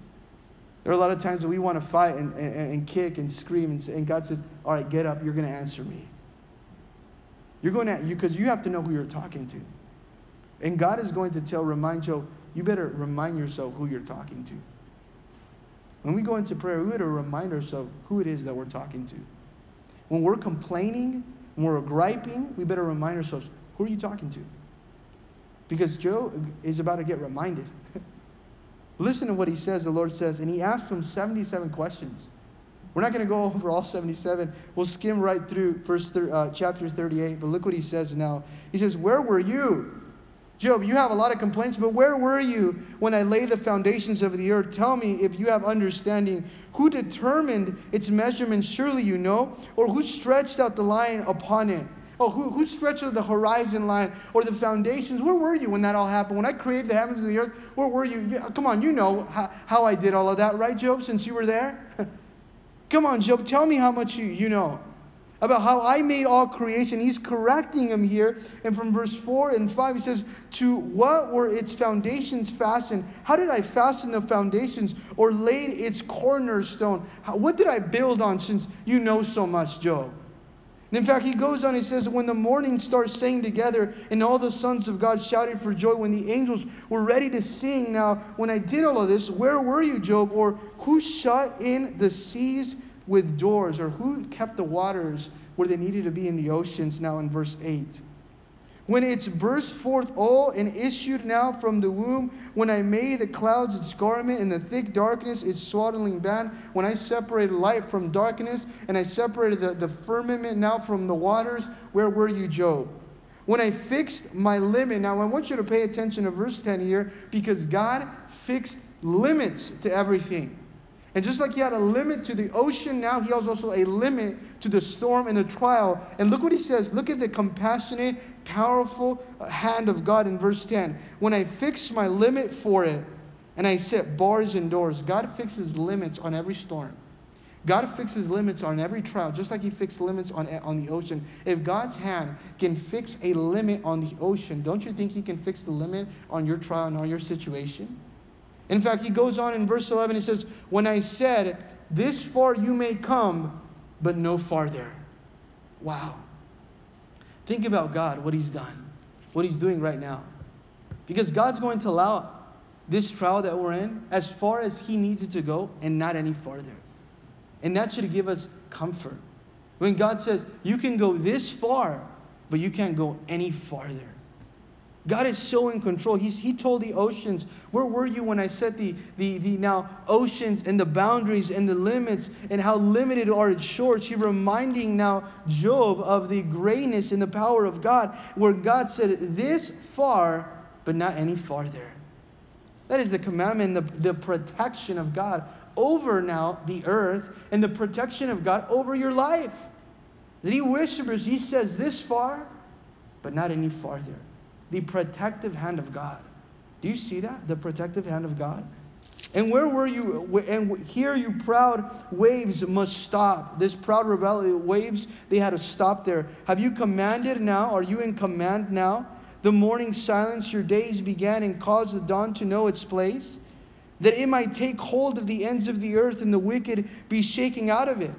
There are a lot of times that we want to fight and, and, and kick and scream, and, and God says, All right, get up, you're going to answer me. You're going to, because you, you have to know who you're talking to. And God is going to tell, remind Job, you better remind yourself who you're talking to. When we go into prayer, we better remind ourselves who it is that we're talking to. When we're complaining, when we're griping, we better remind ourselves who are you talking to? Because Joe is about to get reminded. Listen to what he says, the Lord says, and he asked him 77 questions. We're not going to go over all 77. We'll skim right through verse uh, chapter 38, but look what he says now. He says, Where were you? Job, you have a lot of complaints, but where were you when I laid the foundations of the earth? Tell me if you have understanding. Who determined its measurements? Surely you know. Or who stretched out the line upon it? Oh, who, who stretched out the horizon line or the foundations? Where were you when that all happened? When I created the heavens and the earth, where were you? Come on, you know how, how I did all of that, right, Job, since you were there? Come on, Job, tell me how much you, you know about how I made all creation. He's correcting him here. And from verse 4 and 5, he says, To what were its foundations fastened? How did I fasten the foundations or laid its cornerstone? How, what did I build on since you know so much, Job? And in fact, he goes on, he says, When the morning stars sang together and all the sons of God shouted for joy, when the angels were ready to sing. Now, when I did all of this, where were you, Job? Or who shut in the seas with doors, or who kept the waters where they needed to be in the oceans now in verse 8. When it's burst forth all and issued now from the womb, when I made the clouds its garment and the thick darkness its swaddling band, when I separated light from darkness and I separated the, the firmament now from the waters, where were you, Job? When I fixed my limit, now I want you to pay attention to verse 10 here because God fixed limits to everything. And just like he had a limit to the ocean, now he has also a limit to the storm and the trial. And look what he says. Look at the compassionate, powerful uh, hand of God in verse 10. When I fix my limit for it and I set bars and doors, God fixes limits on every storm. God fixes limits on every trial, just like He fixed limits on, eh, on the ocean. If God's hand can fix a limit on the ocean, don't you think He can fix the limit on your trial and on your situation? In fact, he goes on in verse 11, he says, When I said, This far you may come, but no farther. Wow. Think about God, what he's done, what he's doing right now. Because God's going to allow this trial that we're in as far as he needs it to go and not any farther. And that should give us comfort. When God says, You can go this far, but you can't go any farther. God is so in control. He's, he told the oceans, Where were you when I set the, the, the now oceans and the boundaries and the limits and how limited are its shores? He reminding now Job of the greatness and the power of God, where God said, This far, but not any farther. That is the commandment, the, the protection of God over now the earth and the protection of God over your life. That He whispers, He says, this far, but not any farther. The protective hand of God. Do you see that? The protective hand of God? And where were you? And here, you proud waves must stop. This proud rebellion waves, they had to stop there. Have you commanded now? Are you in command now? The morning silence, your days began and caused the dawn to know its place, that it might take hold of the ends of the earth and the wicked be shaking out of it.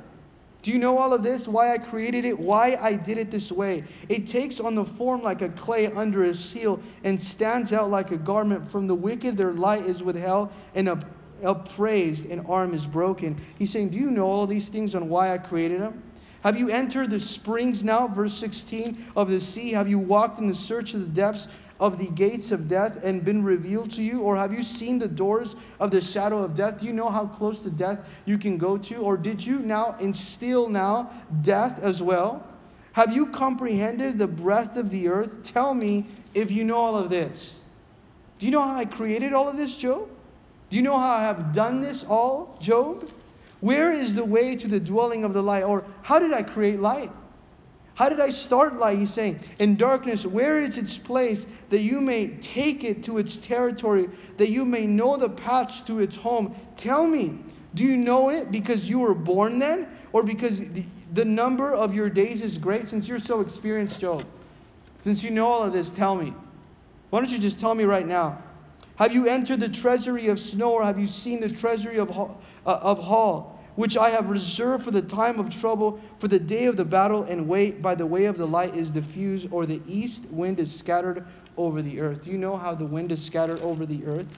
Do you know all of this? Why I created it? Why I did it this way? It takes on the form like a clay under a seal and stands out like a garment. From the wicked, their light is withheld and up, upraised, and arm is broken. He's saying, Do you know all these things on why I created them? Have you entered the springs now, verse 16, of the sea? Have you walked in the search of the depths? Of the gates of death and been revealed to you? Or have you seen the doors of the shadow of death? Do you know how close to death you can go to? Or did you now instill now death as well? Have you comprehended the breadth of the earth? Tell me if you know all of this. Do you know how I created all of this, Job? Do you know how I have done this all, Job? Where is the way to the dwelling of the light? Or how did I create light? How did I start light? He's saying, in darkness, where is its place that you may take it to its territory, that you may know the paths to its home? Tell me, do you know it because you were born then? Or because the, the number of your days is great? Since you're so experienced, Job, since you know all of this, tell me. Why don't you just tell me right now? Have you entered the treasury of snow, or have you seen the treasury of, uh, of Hall? Which I have reserved for the time of trouble, for the day of the battle, and wait by the way of the light is diffused, or the east wind is scattered over the earth. Do you know how the wind is scattered over the earth?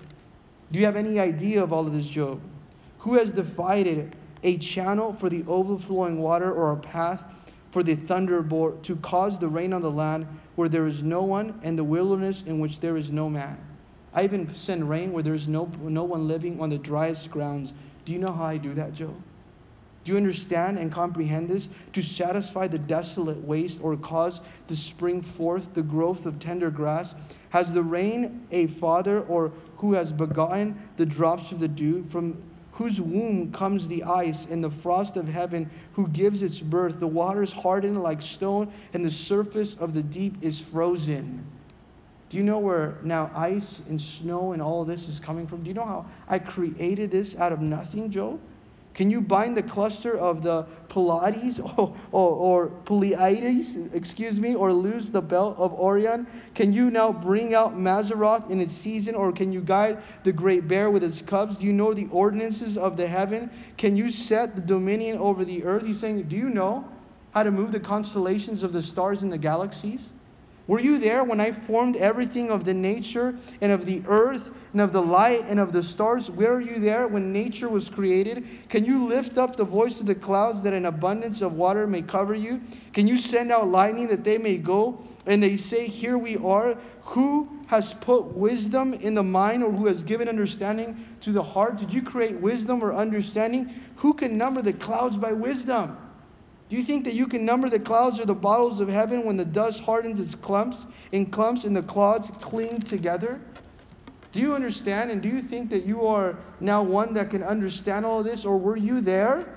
Do you have any idea of all of this, Job? Who has divided a channel for the overflowing water, or a path for the thunderbolt to cause the rain on the land where there is no one, and the wilderness in which there is no man? I even send rain where there is no, no one living on the driest grounds do you know how I do that, Joe? Do you understand and comprehend this? To satisfy the desolate waste or cause to spring forth the growth of tender grass? Has the rain a father or who has begotten the drops of the dew? From whose womb comes the ice and the frost of heaven, who gives its birth? The waters harden like stone, and the surface of the deep is frozen. Do you know where now ice and snow and all of this is coming from? Do you know how I created this out of nothing, Joe? Can you bind the cluster of the Pleiades or, or, or Pleiades, excuse me, or lose the belt of Orion? Can you now bring out Mazzaroth in its season, or can you guide the great bear with its cubs? Do you know the ordinances of the heaven? Can you set the dominion over the earth? He's saying, Do you know how to move the constellations of the stars in the galaxies? Were you there when I formed everything of the nature and of the earth and of the light and of the stars? Were you there when nature was created? Can you lift up the voice to the clouds that an abundance of water may cover you? Can you send out lightning that they may go? And they say, Here we are. Who has put wisdom in the mind or who has given understanding to the heart? Did you create wisdom or understanding? Who can number the clouds by wisdom? Do you think that you can number the clouds or the bottles of heaven when the dust hardens its clumps in clumps and the clouds cling together? Do you understand? And do you think that you are now one that can understand all this? Or were you there?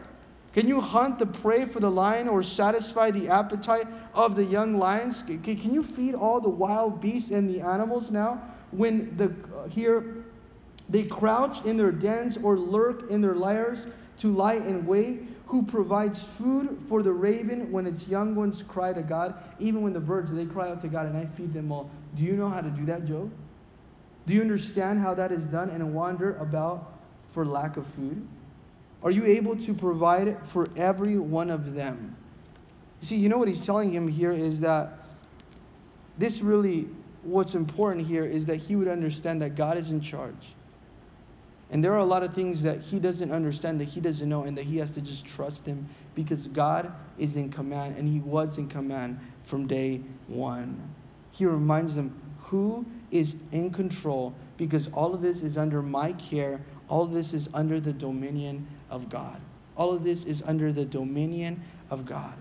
Can you hunt the prey for the lion or satisfy the appetite of the young lions? Can you feed all the wild beasts and the animals now? When the uh, here they crouch in their dens or lurk in their lairs to lie in wait who provides food for the raven when its young ones cry to God, even when the birds they cry out to God and I feed them all. Do you know how to do that, Job? Do you understand how that is done and wander about for lack of food? Are you able to provide for every one of them? See, you know what he's telling him here is that this really, what's important here is that he would understand that God is in charge. And there are a lot of things that he doesn't understand, that he doesn't know, and that he has to just trust him because God is in command, and he was in command from day one. He reminds them who is in control because all of this is under my care, all of this is under the dominion of God. All of this is under the dominion of God.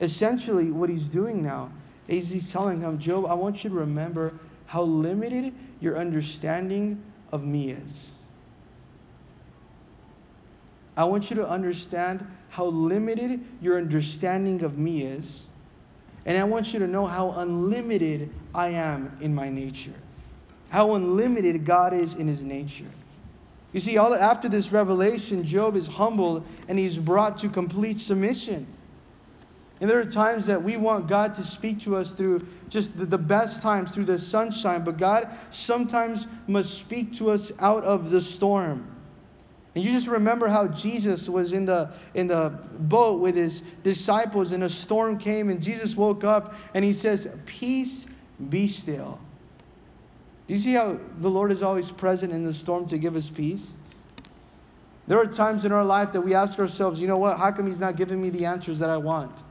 Essentially, what he's doing now is he's telling him, Job, I want you to remember how limited your understanding of me is. I want you to understand how limited your understanding of me is. And I want you to know how unlimited I am in my nature. How unlimited God is in his nature. You see, all after this revelation, Job is humbled and he's brought to complete submission. And there are times that we want God to speak to us through just the, the, best times, through the sunshine, but God sometimes must speak to us out of the storm. And you just remember how Jesus was in the, in the boat with his disciples, and a storm came, and Jesus woke up and he says, Peace, be still. Do you see how the Lord is always present in the storm to give us peace? There are times in our life that we ask ourselves, you know what, how come He's not giving me the answers that I want?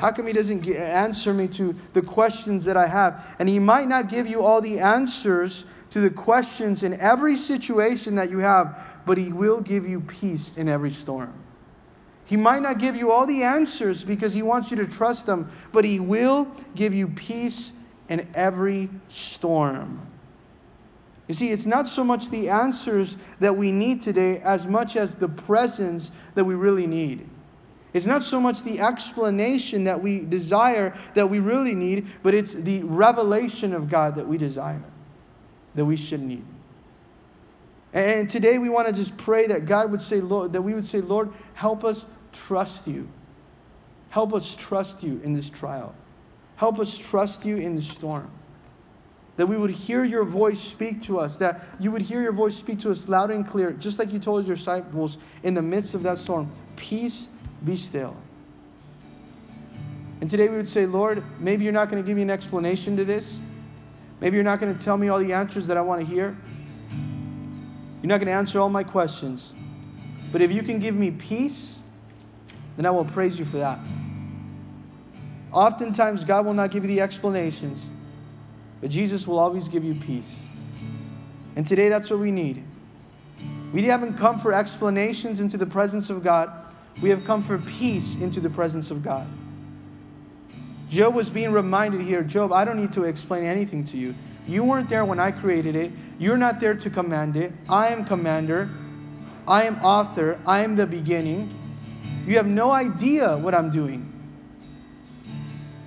How come He doesn't get, answer me to the questions that I have? And He might not give you all the answers to the questions in every situation that you have, but He will give you peace in every storm. He might not give you all the answers because He wants you to trust them, but He will give you peace in every storm. You see, it's not so much the answers that we need today as much as the presence that we really need. It's not so much the explanation that we desire that we really need, but it's the revelation of God that we desire, that we should need. And today we want to just pray that God would say, Lord, that we would say, Lord, help us trust you. Help us trust you in this trial. Help us trust you in the storm. That we would hear your voice speak to us, that you would hear your voice speak to us loud and clear, just like you told your disciples in the midst of that storm. Peace, be still. And today we would say, Lord, maybe you're not going to give me an explanation to this. Maybe you're not going to tell me all the answers that I want to hear. You're not going to answer all my questions. But if you can give me peace, then I will praise you for that. Oftentimes, God will not give you the explanations, but Jesus will always give you peace. And today, that's what we need. We haven't come for explanations into the presence of God, we have come for peace into the presence of God. Job was being reminded here Job, I don't need to explain anything to you. You weren't there when I created it. You're not there to command it. I am commander. I am author. I am the beginning. You have no idea what I'm doing.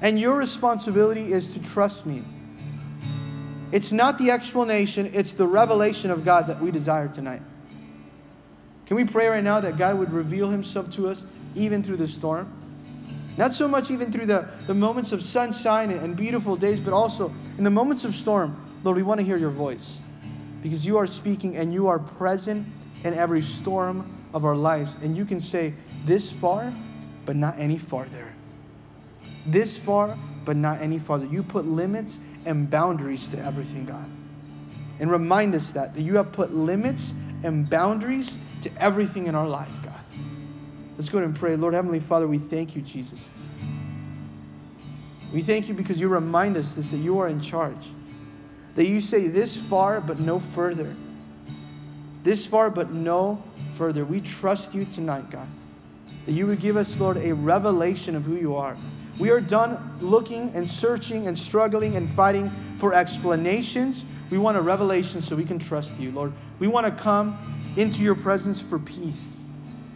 And your responsibility is to trust me. It's not the explanation, it's the revelation of God that we desire tonight. Can we pray right now that God would reveal himself to us even through the storm? Not so much even through the, the moments of sunshine and, beautiful days, but also in the moments of storm. Lord, we want to hear your voice because you are speaking and you are present in every storm of our lives. And you can say, this far, but not any farther this far, but not any farther. You put limits and boundaries to everything, God. And remind us that, that you have put limits and boundaries to everything in our life. Let's go ahead and pray. Lord Heavenly Father, we thank you, Jesus. We thank you because you remind us this that you are in charge. That you say this far, but no further. This far, but no further. We trust you tonight, God. That you would give us, Lord, a revelation of who you are. We are done looking and searching and struggling and fighting for explanations. We want a revelation so we can trust you, Lord. We want to come into your presence for peace.